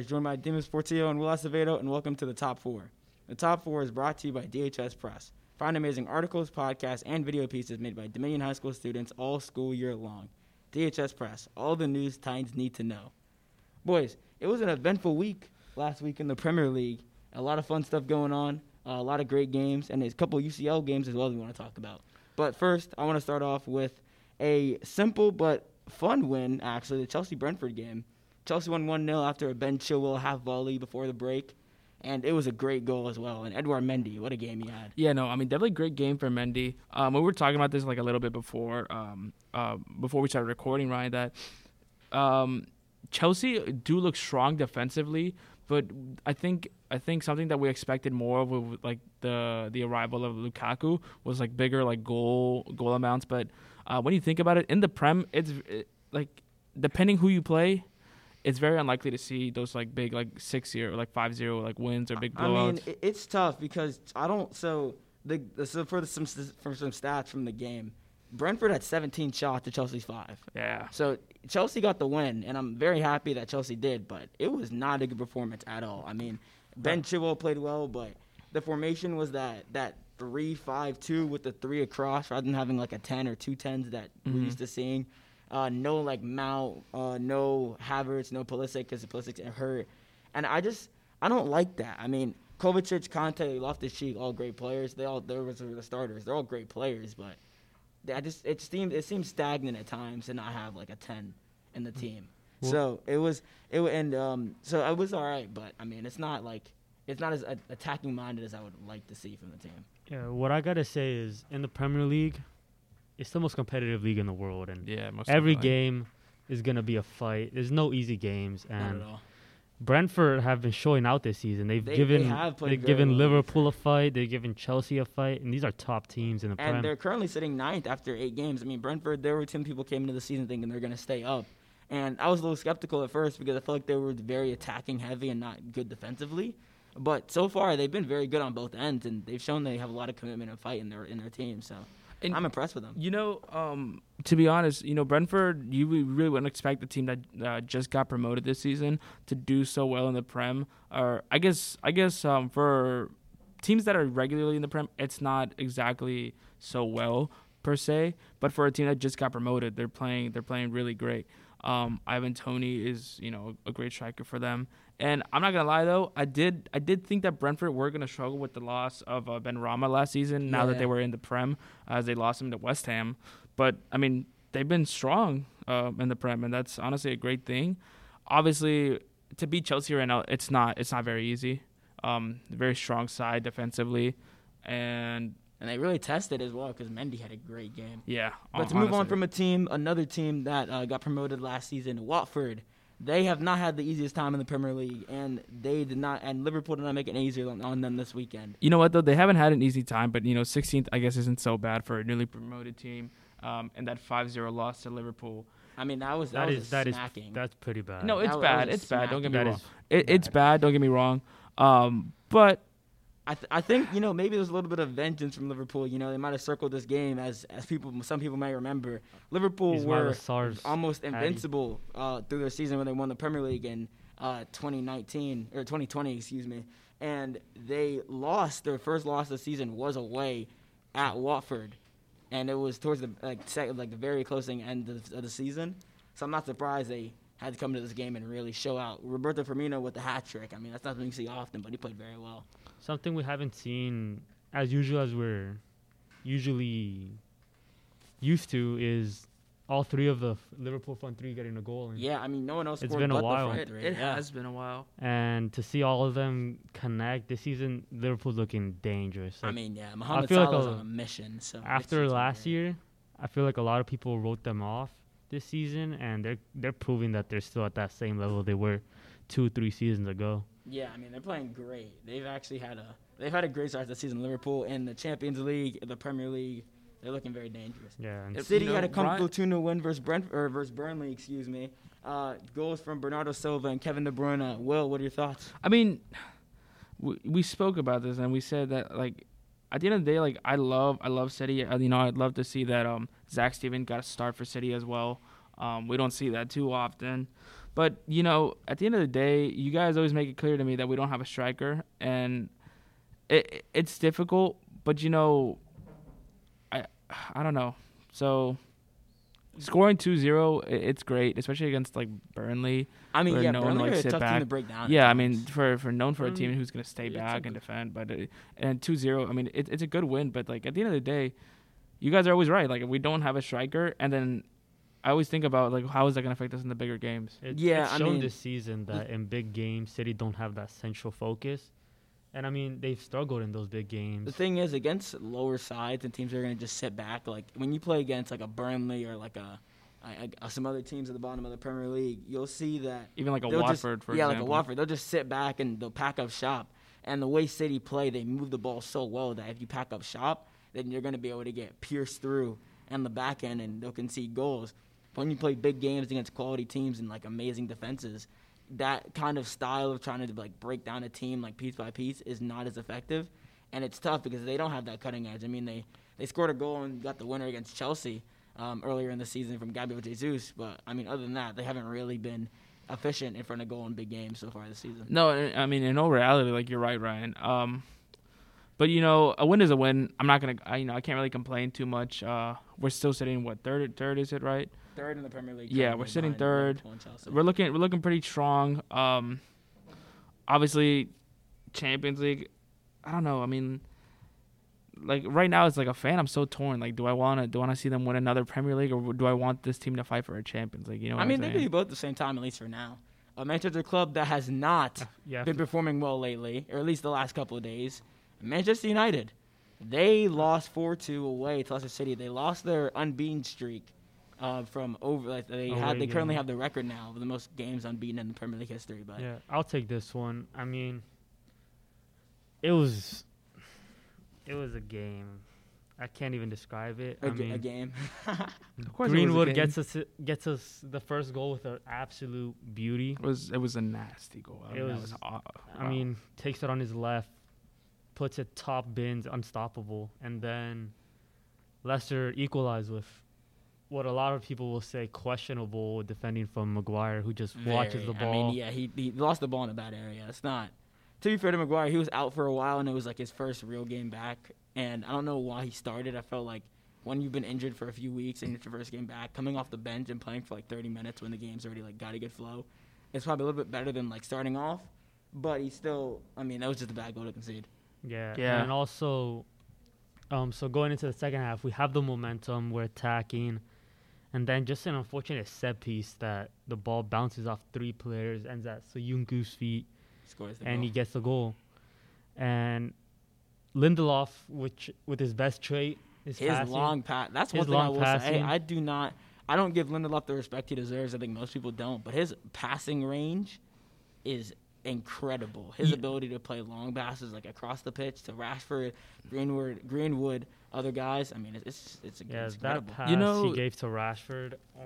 Myers, joined by Dimas Portillo and Will Acevedo, and welcome to the Top Four. The Top Four is brought to you by DHS Press. Find amazing articles, podcasts, and video pieces made by Dominion High School students all school year long. DHS Press, all the news Titans need to know. Boys, it was an eventful week last week in the Premier League. A lot of fun stuff going on, uh, a lot of great games, and there's a couple UCL games as well we want to talk about. But first, I want to start off with a simple but fun win, actually, the Chelsea Brentford game. Chelsea won 1 0 after a Ben Chilwell half volley before the break. And it was a great goal as well. And Edouard Mendy, what a game he had. Yeah, no, I mean definitely great game for Mendy. Um, we were talking about this like a little bit before, um, uh, before we started recording, Ryan. That um, Chelsea do look strong defensively, but I think I think something that we expected more of with like the the arrival of Lukaku was like bigger like goal goal amounts. But uh, when you think about it, in the Prem, it's it, like depending who you play, it's very unlikely to see those like big like six zero like five zero like wins or big blowouts. I mean, it's tough because I don't. So the, the so for the, some for some stats from the game, Brentford had 17 shots to Chelsea's five. Yeah. So Chelsea got the win, and I'm very happy that Chelsea did. But it was not a good performance at all. I mean, Ben Chilwell played well, but the formation was that that three five two with the three across rather than having like a ten or two tens that mm-hmm. we're used to seeing. Uh, no like Mount, uh, no Havertz, no Pulisic because Pulisic hurt, and I just I don't like that. I mean, Kovacic, Kanté, Loftus Cheek, all great players. They all they were the starters. They're all great players, but I just it seemed it seemed stagnant at times to not have like a ten in the team. Well, so it was it and um so it was all right, but I mean it's not like it's not as attacking minded as I would like to see from the team. Yeah, what I gotta say is in the Premier League, it's the most competitive league in the world, and yeah, every game is gonna be a fight. There's no easy games, and Brentford have been showing out this season. They've they, given they they've given Liverpool a fight. They've given Chelsea a fight, and these are top teams in the and Prem. they're currently sitting ninth after eight games. I mean, Brentford. There were ten people came into the season thinking they're going to stay up, and I was a little skeptical at first because I felt like they were very attacking heavy and not good defensively. But so far, they've been very good on both ends, and they've shown they have a lot of commitment and fight in their in their team. So and I'm impressed with them. You know, um, to be honest, you know Brentford, you really wouldn't expect the team that uh, just got promoted this season to do so well in the Prem. Or I guess, I guess um, for teams that are regularly in the Prem, it's not exactly so well per se. But for a team that just got promoted, they're playing, they're playing really great. Um, Ivan Toney is, you know, a great striker for them, and I'm not gonna lie though, I did I did think that Brentford were gonna struggle with the loss of uh, Benrahma last season. Now yeah. that they were in the Prem, as they lost him to West Ham, but I mean they've been strong uh, in the Prem, and that's honestly a great thing. Obviously, to beat Chelsea right now, it's not it's not very easy. Um, very strong side defensively, and and they really tested as well because Mendy had a great game. Yeah. But to move on from a team, another team that uh, got promoted last season, Watford they have not had the easiest time in the Premier League, and they did not. And Liverpool did not make it easier on, on, them this weekend. You know what though? They haven't had an easy time, but you know, 16th I guess isn't so bad for a newly promoted team. Um, and that 5-0 loss to Liverpool. I mean, that was that, that was is, that is that's pretty bad. No, it's that bad. it's bad. Don't get me wrong. It, it's bad. Don't get me wrong. Um, but I, th- I think you know maybe there's a little bit of vengeance from Liverpool. You know they might have circled this game as as people some people may remember. Liverpool were almost invincible uh, through their season when they won the Premier League in uh, 2019 or 2020, excuse me, and they lost their first loss of the season was away at Watford, and it was towards the like second, like the very closing end of, of the season. So I'm not surprised they had to come to this game and really show out. Roberto Firmino with the hat trick. I mean, that's not something you see often, but he played very well. Something we haven't seen as usual as we're usually used to is all three of the Liverpool front three getting a goal. yeah, I mean, no one else. It's been a while. It, it yeah. has been a while. And to see all of them connect this season, Liverpool's looking dangerous. Like, I mean, yeah, Mohamed I feel Salah's like a, on a mission. So after last year, I feel like a lot of people wrote them off this season, and they're they're proving that they're still at that same level they were two, three seasons ago. Yeah, I mean they're playing great. They've actually had a they've had a great start to this season. Liverpool in the Champions League, the Premier League, they're looking very dangerous. Yeah, and City you know, had a comfortable two 0 win versus Brent or versus Burnley. Excuse me. Uh, goals from Bernardo Silva and Kevin De Bruyne. Will, what are your thoughts? I mean, we, we spoke about this and we said that like at the end of the day, like I love I love City. Uh, you know, I'd love to see that um Zack Steffen got a start for City as well. Um, we don't see that too often. But you know, at the end of the day, you guys always make it clear to me that we don't have a striker, and it it's difficult. But you know, I I don't know. So scoring 2-0, it's great, especially against like Burnley. I mean, yeah, no one, Burnley like, a sit tough team back. to break down. Yeah, at I mean, for for known for a team Um, who's gonna stay it's a back and defend, but it, and 2-0, I mean, it, it's a good win. But like at the end of the day, you guys are always right. Like we don't have a striker, and then I always think about like how is that gonna affect us in the bigger games? It, Yeah, it's I shown mean- this season that in big games, City don't have that central focus, and I mean they've struggled in those big games. The thing is, against lower sides and teams that are going to just sit back, like when you play against like a Burnley or like a, a, a- some other teams at the bottom of the Premier League, you'll see that Even like a they'll just- Watford, for yeah, example. like a Watford, they'll just sit back and they'll pack up shop. And the way City play, they move the ball so well that if you pack up shop, then you're going to be able to get pierced through and the back end, and they'll concede goals. But when you play big games against quality teams and like amazing defenses, that kind of style of trying to like break down a team like piece by piece is not as effective, and it's tough because they don't have that cutting edge. I mean, they they scored a goal and got the winner against Chelsea um, earlier in the season from Gabriel Jesus, but I mean, other than that, they haven't really been efficient in front of goal in big games so far this season. No, I mean in all reality, like you're right, Ryan. Um, but you know, a win is a win. I'm not gonna, I, you know, I can't really complain too much. Uh, we're still sitting what third? Third is it right? Third in the Premier League. Yeah, we're sitting third. Liverpool and Chelsea. We're looking, we're looking pretty strong. Um, obviously, Champions League. I don't know. I mean, like right now, it's like a fan. I'm so torn. Like, do I want to, do I want to see them win another Premier League, or do I want this team to fight for a Champions League? You know, what I mean, am they saying? could be both at the same time, at least for now. A Manchester club that has not Yeah, been performing well lately, or at least the last couple of days. Manchester United, they lost four two away to Leicester City. They lost their unbeaten streak uh, from over. Like they had, Away they currently have the record now of the most games unbeaten in the Premier League history. But yeah, I'll take this one. I mean, it was, it was a game. I can't even describe it. a, I mean, a game. Of course it a Greenwood game. gets us gets us the first goal with an absolute beauty. It was it was a nasty goal. I It mean, that was- aw- I wow. mean, takes it on his left, puts it top bins, unstoppable, and then Leicester equalized with what a lot of people will say questionable defending from Maguire, who just watches the ball. I mean, yeah, he, he lost the ball in a bad area. It's not. To be fair to Maguire, he was out for a while, and it was like his first real game back. And I don't know why he started. I felt like when you've been injured for a few weeks and it's your first game back, coming off the bench and playing for like 30 minutes when the game's already like got a good flow, it's probably a little bit better than like starting off. But he still, I mean, that was just a bad goal to concede. Yeah, Yeah. and also, um, so going into the second half, we have the momentum, we're attacking, and then just an unfortunate set piece that the ball bounces off three players, ends at Soyuncu's feet, Scores and goal. he gets the goal. And Lindelof, which with his best trait, is his passing. long pass. That's His one thing I will say. I do not. I don't give Lindelof the respect he deserves. I think most people don't. But his passing range is incredible. His Ye- ability to play long passes like across the pitch to Rashford, Greenwood, Greenwood, other guys. I mean, it's it's, it's, Yeah, it's that incredible. pass You know- he gave to Rashford. Oh.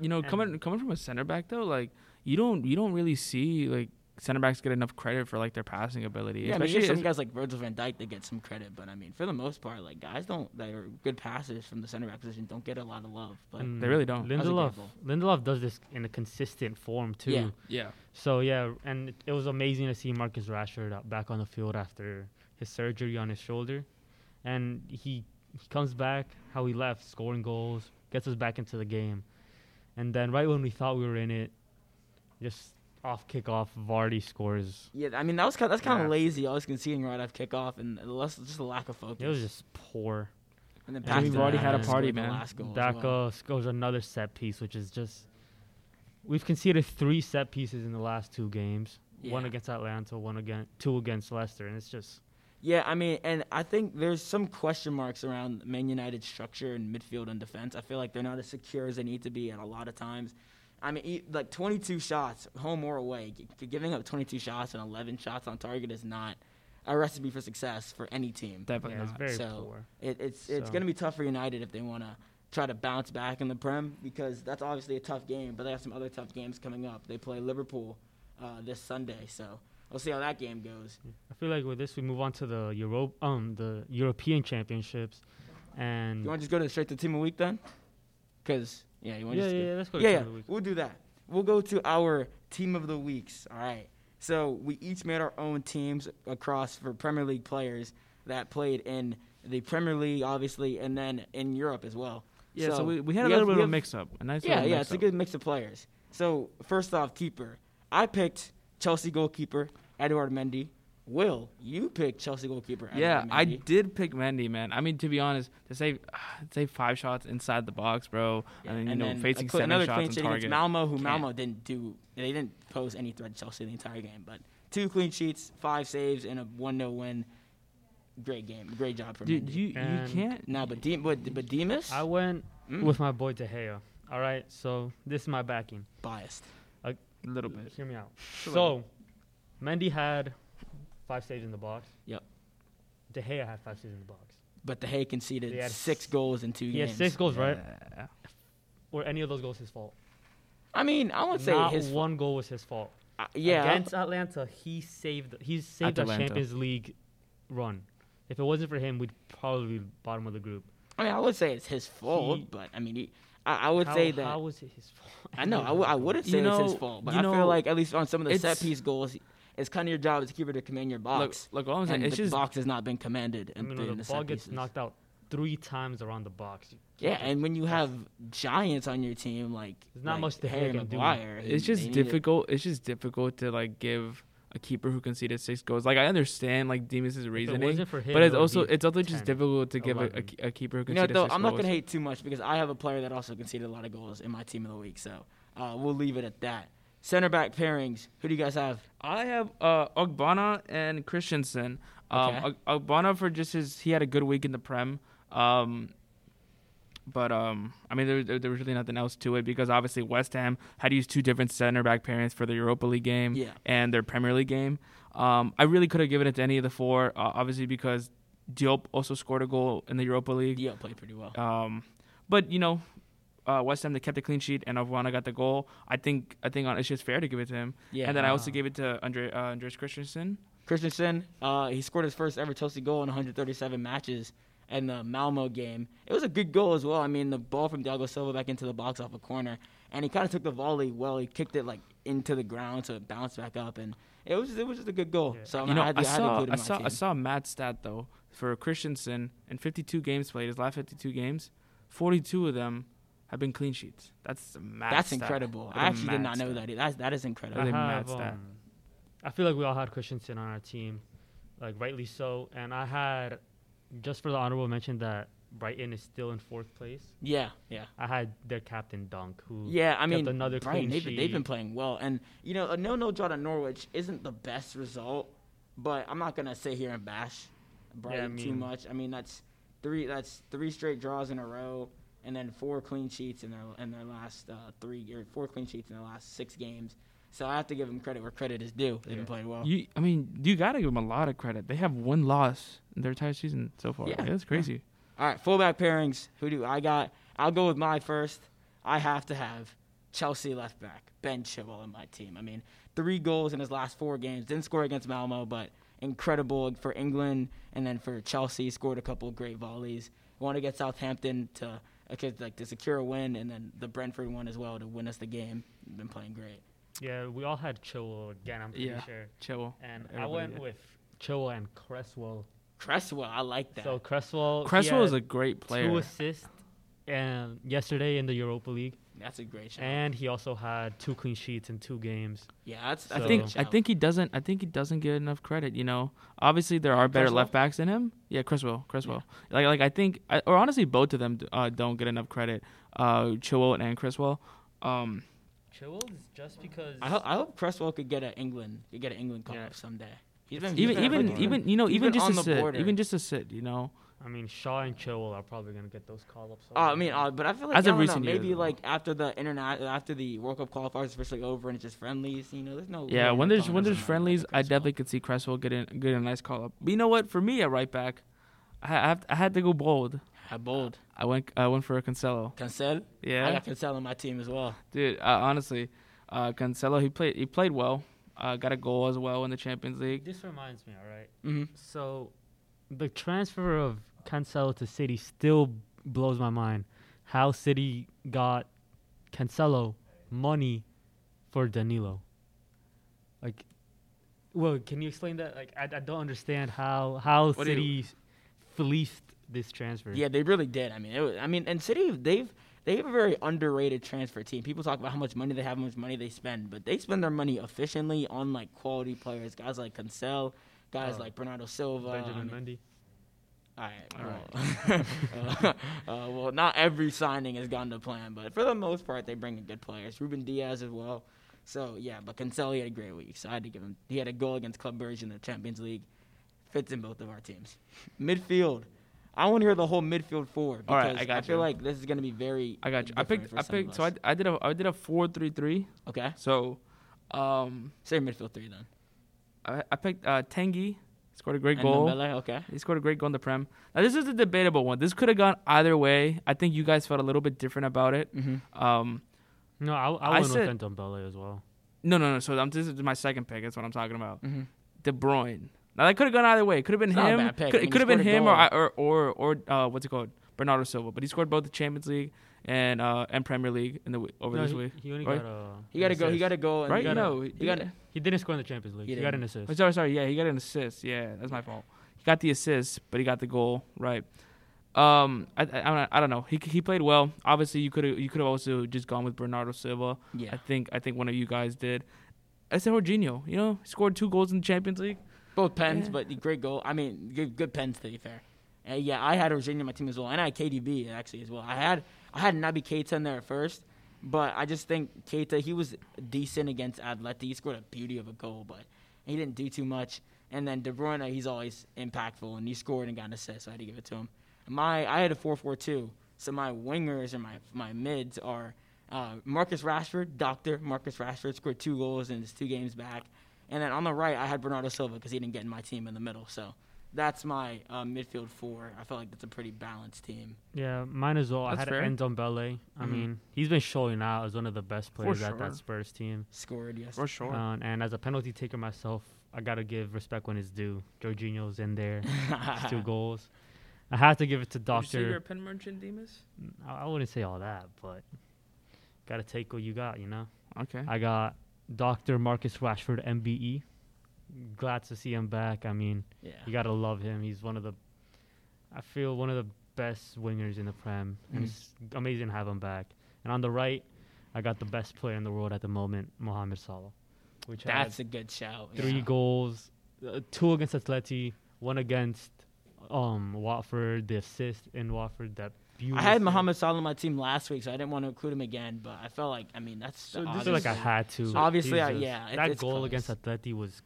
you know, coming coming from a center back though, like you don't you don't really see like center backs get enough credit for like their passing ability, yeah, I mean, especially there's some guys like Virgil van Dijk that get some credit, but I mean, for the most part, like guys don't that are good passers from the center back position don't get a lot of love. But and They really don't. That's a Lindelof, gamble. Lindelof does this in a consistent form too. Yeah. yeah. So yeah, and it, it was amazing to see Marcus Rashford back on the field after his surgery on his shoulder, and he he comes back how he left, scoring goals, gets us back into the game, and then right when we thought we were in it, just off kickoff, Vardy scores. yeah, I mean that was kind that's kind of Yeah. lazy. I was conceding right off kickoff and less, just a lack of focus. It was just poor. And then And we've already had a party, man. last goal as Daka well. scores another set piece, which is just. We've conceded three set pieces in the last two games. One against Atalanta, one against two against Leicester, and it's just Yeah, I mean, and I think there's some question marks around Man United's structure in midfield and defense. I feel like they're not as secure as they need to be at a lot of times. I mean, e- like 22 shots, home or away, giving up 22 shots and 11 shots on target is not a recipe for success for any team. Definitely yeah, it's not. very So, poor. It, it's it's So- going to be tough for United if they want to try to bounce back in the Prem because that's obviously a tough game. But they have some other tough games coming up. They play Liverpool uh, this Sunday, so we'll see how that game goes. I feel like with this we move on to the Euro um the European Championships, and You want to just go to straight to team of the week then? Because yeah, you want yeah, to yeah, yeah, let's go. yeah, Team yeah, of the Week. we'll do that. we'll go to our team of the weeks. All right. So we each made our own teams across for Premier League players that played in the Premier League, obviously, and then in Europe as well. Yeah, so, we, we had a little have- bit of a mix up. A nice Yeah, yeah, it's a good mix of players. So first off, keeper. I picked Chelsea goalkeeper Edouard Mendy. Will you picked Chelsea goalkeeper? Edouard Yeah, I did pick Mendy, man. I mean, to be honest, to save save five shots inside the box, bro, Yeah, and then you and know then facing cl- seven another shots clean on sheet against. Malmo, who Can't. Malmo didn't do. They didn't pose any threat to Chelsea the entire game, but two clean sheets, five saves, and a one 0 win. Great game, great job from Dude, Mendy. you you can't. No, but De- but, but Demas I went Mm, with my boy De Gea. All right, so this is my backing. biased. A little bit. Hear me out. Sure. So, Mendy had five saves in the box. Yep. De Gea had five saves in the box. But the Hay conceded had six s- goals in two He games. had six goals, right? Yeah. Were any of those goals his fault? I mean, I would say Not his one goal was his fault. uh, yeah. Against Atalanta, he saved. He saved our Atalanta. Champions League run. If it wasn't for him, we'd probably be bottom of the group. I mean, I would say it's his fault, He- but I mean, he, I, I would how, say that. How was it his fault? I know. I, w- I wouldn't You say it's his fault, but you I know, feel like at least on some of the set it's- piece goals, it's kind of your job as a keeper to command your box. look, all I'm saying, and it's the just box has not been commanded I in, mean, in when the the ball gets pieces. knocked out three times around the box. Yeah, and when you have giants on your team like There's not like much to Gea Harry can do. Maguire, it's just need to- difficult. It's just difficult to like give a keeper who conceded six goals. Like I understand like Demas' if it reasoning, for him, but it's would also it's also just difficult to give a, a, 11. ke- a keeper who You know, though, six I'm not gonna hate too much because I have a player that also conceded a lot of goals in my team of the week. So uh, we'll leave it at that. Center back pairings. Who do you guys have? I have uh Ogbonna and Christensen. Um, Okay. Ogbonna for just his he had a good week in the Prem. Um, but um, I mean there, there there was really nothing else to it because obviously West Ham had used two different center back pairings for the Europa League game Yeah. and their Premier League game. Um, I really could have given it to any of the four, uh, obviously because Diop also scored a goal in the Europa League. Diop played pretty well. Um, but you know, uh, West Ham they kept a clean sheet and Ogbonna got the goal. I think I think it's just fair to give it to him. Yeah. And then I also gave it to Andre uh, Andreas Christensen. Christensen, uh, he scored his first ever Chelsea goal in 137 matches in the Malmo game. It was a good goal as well. I mean, the ball from Thiago Silva back into the box off a corner, and he kind of took the volley well. He kicked it like into the ground so it bounced back up, and it was it was just a good goal. Yeah. So You know, I, to, I I saw include I in my saw I saw a mad stat though for Christensen in 52 games played, his last 52 games, 42 of them have been clean sheets. That's a mad. That's stat. incredible. That's I a actually did mad not know stat. that. That's that is incredible. That I a mad stat. um, I feel like we all had Christensen on our team, like rightly so. And I had, just for the honorable mention, that Brighton is still in fourth place. Yeah, yeah. I had their captain Dunk, who Yeah, I mean, another Brighton, clean they've, been- they've been playing well, and you know, a no-no draw to Norwich isn't the best result, but I'm not gonna sit here and bash Brighton too mean- much. I mean, that's three that's three straight draws in a row, and then four clean sheets in their in their last uh, three or four clean sheets in their last six games. So I have to give them credit where credit is due. They've Yeah. been playing well. You, I mean, you gotta give them a lot of credit. They have one loss in their entire season so far. Yeah, Yeah, that's yeah. crazy. All right, fullback pairings. Who do I got? I'll go with my first. I have to have Chelsea left back Ben Chilwell in my team. I mean, three goals in his last four games. Didn't score against Malmo, but incredible for England and then for Chelsea. Scored a couple of great volleys. Want to get Southampton to okay, like to secure a win, and then the Brentford one as well to win us the game. Been playing great. Yeah, we all had Chilwell again. I'm pretty Yeah. sure. Chill. And I went did. with Chilwell and Cresswell. Cresswell, I like that. So Cresswell, Cresswell is a great player. two assists, and yesterday in the Europa League, That's a great shot. and he also had two clean sheets in two games. yeah, that's. So- that's I a think good I think he doesn't I think he doesn't get enough credit. You know, obviously there are better Criswell? left backs than him. Yeah, Criswell, Criswell. Like like I think I, or honestly both of them uh, don't get enough credit. Uh, Chilwell and Criswell. Um, Chilwell is just because I hope, I hope Cresswell could get an England could get an England call Yeah. up someday. He's been, he's even been- I feel like even even you know he's even just on to the sit even just to sit. You know, I mean, Shaw and Chilwell are probably gonna get those call ups. Oh, I mean, uh, but I feel like As I of don't recent know, years, maybe though. like after the internet, after the World Cup qualifiers officially over and it's just friendlies. You know, there's no. yeah. When there's when there's friendlies, I definitely could see Criswell getting getting a nice call up. But you know what? For me at right back, I have, I had to go bold. How bold. I went I went for a Cancelo. Cancel. Yeah, I got Cancel on my team as well. dude. Uh, honestly, uh, Cancelo he played he played well. Uh, got a goal as well in the Champions League. this reminds me, all right. Mm-hmm. So, the transfer of Cancelo to City still blows my mind. How City got Cancelo money for Danilo. Like, well, can you explain that? Like, I, I don't understand how how What City fleeced this transfer. Yeah, they really did. I mean, it was, I mean, and City they've they have a very underrated transfer team. People talk about how much money they have, how much money they spend, but they spend their money efficiently on like quality players, guys like Cancel, guys Oh. like Bernardo Silva. I Benjamin mean, Mendy. All right. Well, uh, uh, well, not every signing has gone to plan, but for the most part, they bring in good players. Ruben Dias as well. So yeah, but Cancelo had a great week, so I had to give him. He had a goal against Club Brugge in the Champions League. Fits in both of our teams. Midfield. I want to hear the whole midfield four because All right, I got I, feel you. like this is going to be very. I got you. I picked. I picked. So I. I did a I did a four three three. okay. So, um, Say midfield three then. I, I picked uh, Tanguy. Scored a great And goal. Ndombele, okay. He scored a great goal in the Prem. Now this is a debatable one. This could have gone either way. I think you guys felt a little bit different about it. Mm-hmm. Um, No, I, I, I went said- with Ndombele as well. no, no, no. So I'm, this is my second pick. That's what I'm talking about. Mm-hmm. De Bruyne. Now that could have gone either way. It could have been It's not a him. bad pick. Could, I mean, it could have been him or, or or or uh, what's it called? Bernardo Silva. But he scored both the Champions League and uh, and Premier League in the w- over no, this he, week. he only right? got a. He got to go. He got to go. and Right? He got no, he got to. He didn't score in the Champions League. He He, got an assist. Oh, sorry, sorry. Yeah, he got an assist. Yeah, that's my fault. He got the assist, but he got the goal. Right. Um, I, I, I don't- I don't know. He he played well. Obviously, you could have you could have also just gone with Bernardo Silva. Yeah. I think I think one of you guys did. I said Jorginho. You know, he scored two goals in the Champions League. Both pens, Yeah. but great goal. I mean, good, good pens to be fair. Uh, yeah, I had Jorginho on my team as well, and I had KDB actually as well. I had I had Naby Keita in there at first, but I just think Keita he was decent against Atleti. He scored a beauty of a goal, but he didn't do too much. And then De Bruyne, he's always impactful, and he scored and got an assist, so I had to give it to him. My I had a four four two, so my wingers and my my mids are uh, Marcus Rashford, Doctor Marcus Rashford scored two goals in his two games back. And then on the right, I had Bernardo Silva because he didn't get in my team in the middle. So that's my uh, midfield four. I feel like that's a pretty balanced team. Yeah, mine as well. That's I had fair. Ndombele. I Mhm. mean, he's been showing out as one of the best players at that Spurs team. Scored, yes. For sure. Uh, and as a penalty taker myself, I gotta give respect when it's due. Jorginho's in there, his two goals. I have to give it to Would you you're a Doctor. pen merchant, Demas? I I wouldn't say all that, but gotta take what you got. You know. Okay. I got Doctor Marcus Rashford, MBE. Glad to see him back. I mean, Yeah. you gotta love him. He's one of the, I feel one of the best wingers in the Prem, and Mhm. it's amazing to have him back. And on the right, I got the best player in the world at the moment, Mohamed Salah, which That's a good shout. three yeah. goals, uh, two against Atleti, one against um Watford, the assist in Watford. That beautiful. I had Mohamed Salah on my team last week, so I didn't want to include him again. But I felt like, I mean, that's So this I is feel like I had to. Obviously, I- yeah, it- that goal close. against Atleti was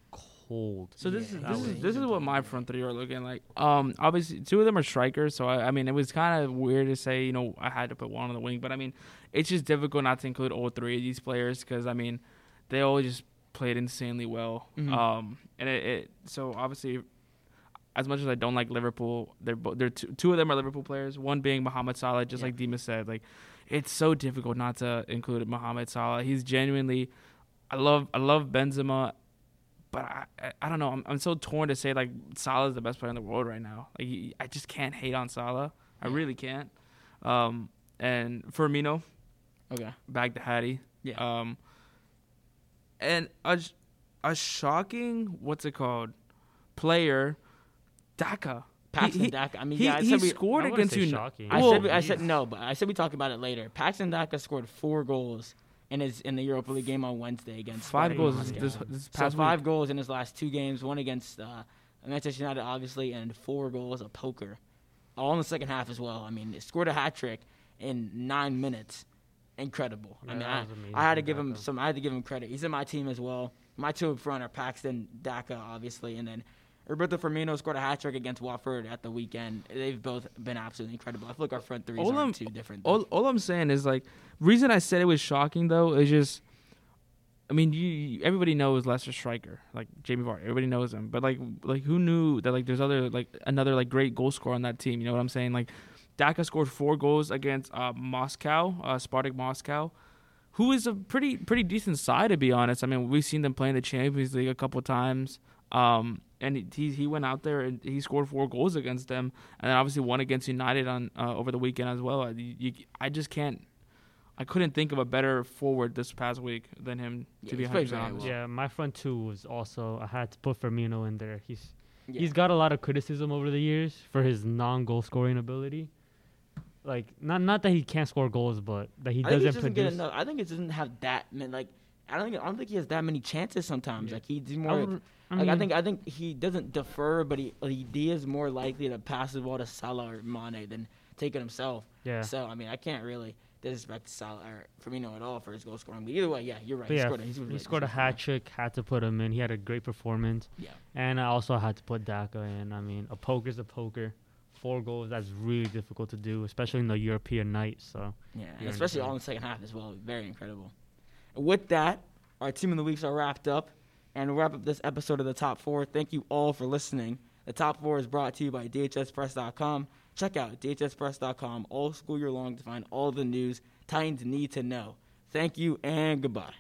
cold. So this Yeah, is this is this is what my front three are looking like. Um, obviously two of them are strikers, so I, I mean it was kind of weird to say you know I had to put one on the wing, but I mean it's just difficult not to include all three of these players because I mean they all just played insanely well. Mhm. Um, and it, it so obviously as much as I don't like Liverpool, they're bo- they're two, two of them are Liverpool players. One being Mohamed Salah, just Yeah. like Dima said, like it's so difficult not to include Mohamed Salah. He's genuinely, I love I love Benzema, but I I, I don't know. I'm I'm so torn to say like Salah is the best player in the world right now. Like he, I just can't hate on Salah. I really can't. Um, and Firmino, Okay. back to Hattie. Yeah. Um, and a a shocking what's it called player, Daka. Patson he- Daka. I mean, he, yeah, I he said we. scored I against say you. shocking. I Well, said we- I said no, but I said we talk about it later. Paxton Daka scored four goals in his in the Europa League game on Wednesday against Five Spartak goals Moscow. this, this So past five week. goals in his last two games, one against uh, Manchester United, obviously, and four goals a poker, all in the second half as well. I mean, he scored a hat trick in nine minutes. Incredible. I mean, I, I had to give him Daka. some. I had to give him credit. He's in my team as well. My two up front are Patson, Daka, obviously, and then Roberto Firmino scored a hat trick against Watford at the weekend. They've both been absolutely incredible. I feel like our front threes All are I'm- two different. All, all I'm saying is like reason I said it was shocking though is just I mean you, everybody knows Leicester striker like Jamie Vardy everybody knows him but like like who knew that like there's other like another like great goal scorer on that team you know what I'm saying like Daka scored four goals against uh, Moscow uh, Spartak Moscow who is a pretty pretty decent side to be honest I mean we've seen them play in the Champions League a couple times um and he he went out there and he scored four goals against them and then obviously one against United on uh, over the weekend as well. You, you, I just can't I couldn't think of a better forward this past week than him. To Yeah, be he's played 100% very honest. well. Yeah, my front two was also I had to put Firmino in there. He's Yeah. he's got a lot of criticism over the years for his non-goal scoring ability. Like not not that he can't score goals, but that he I think doesn't doesn't get produce. enough. I think it doesn't have that many. Like I don't think I don't think he has that many chances sometimes. Yeah. Like he's I, more. would- I like I think I think he doesn't defer, but he he, he is more likely to pass the ball to Salah or Mane than take it himself. yeah. So I mean, I can't really disrespect Salah or Firmino at all for his goal scoring. But either way, yeah, you're right. But he yeah, scored a, he really- scored a hat trick. Had to put him in. He had a great performance. Yeah. And I also had to put Daka in. I mean, a poker's a poker. Four goals, that's really difficult to do, especially in the European night. So Yeah, especially all in the second half as well. Very incredible. With that, our team of the weeks are wrapped up, and wrap up this episode of the Top Four. Thank you all for listening. The Top Four is brought to you by DHSPress.com. Check out DHSPress.com all school year long to find all the news Titans need to know. Thank you and goodbye.